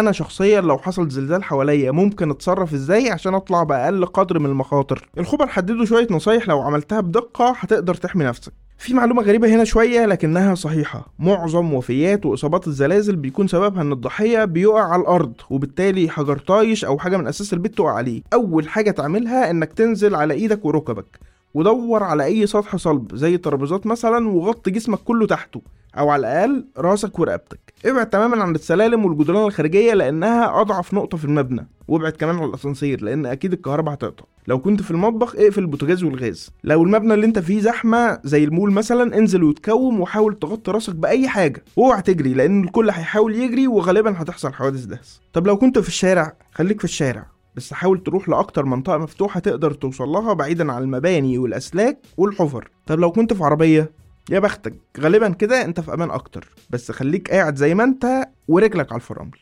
أنا شخصيا لو حصل زلزال حواليا ممكن اتصرف إزاي عشان اطلع بأقل قدر من المخاطر؟ الخبر حددوا شوية نصايح لو عملتها بدقة هتقدر تحمي نفسك. في معلومة غريبة هنا شوية لكنها صحيحة. معظم وفيات وإصابات الزلازل بيكون سببها إن الضحية بيقع على الأرض وبالتالي حجر طايش أو حاجة من أساس البيت تقع عليه. أول حاجة تعملها إنك تنزل على إيدك وركبك. ودور على أي سطح صلب زي الترابيزات مثلا وغطي جسمك كله تحته أو على الأقل راسك ورقبتك. ابعد تماما عن السلالم والجدران الخارجية لأنها أضعف نقطة في المبنى. وابعد كمان عن الأسانسير لأن أكيد الكهرباء هتقطع. لو كنت في المطبخ اقفل البوتاجاز والغاز. لو المبنى اللي أنت فيه زحمة زي المول مثلا انزل وتكوم وحاول تغطي راسك بأي حاجة. واوعى تجري لأن الكل هيحاول يجري وغالبا هتحصل حوادث دهس. طب لو كنت في الشارع خليك في الشارع. بس حاول تروح لأكتر منطقة مفتوحة تقدر توصل لها بعيدا عن المباني والأسلاك والحفر. طب لو كنت في عربية؟ يا بختك غالبا كده أنت في أمان أكتر. بس خليك قاعد زي ما أنت ورجلك على الفرامل.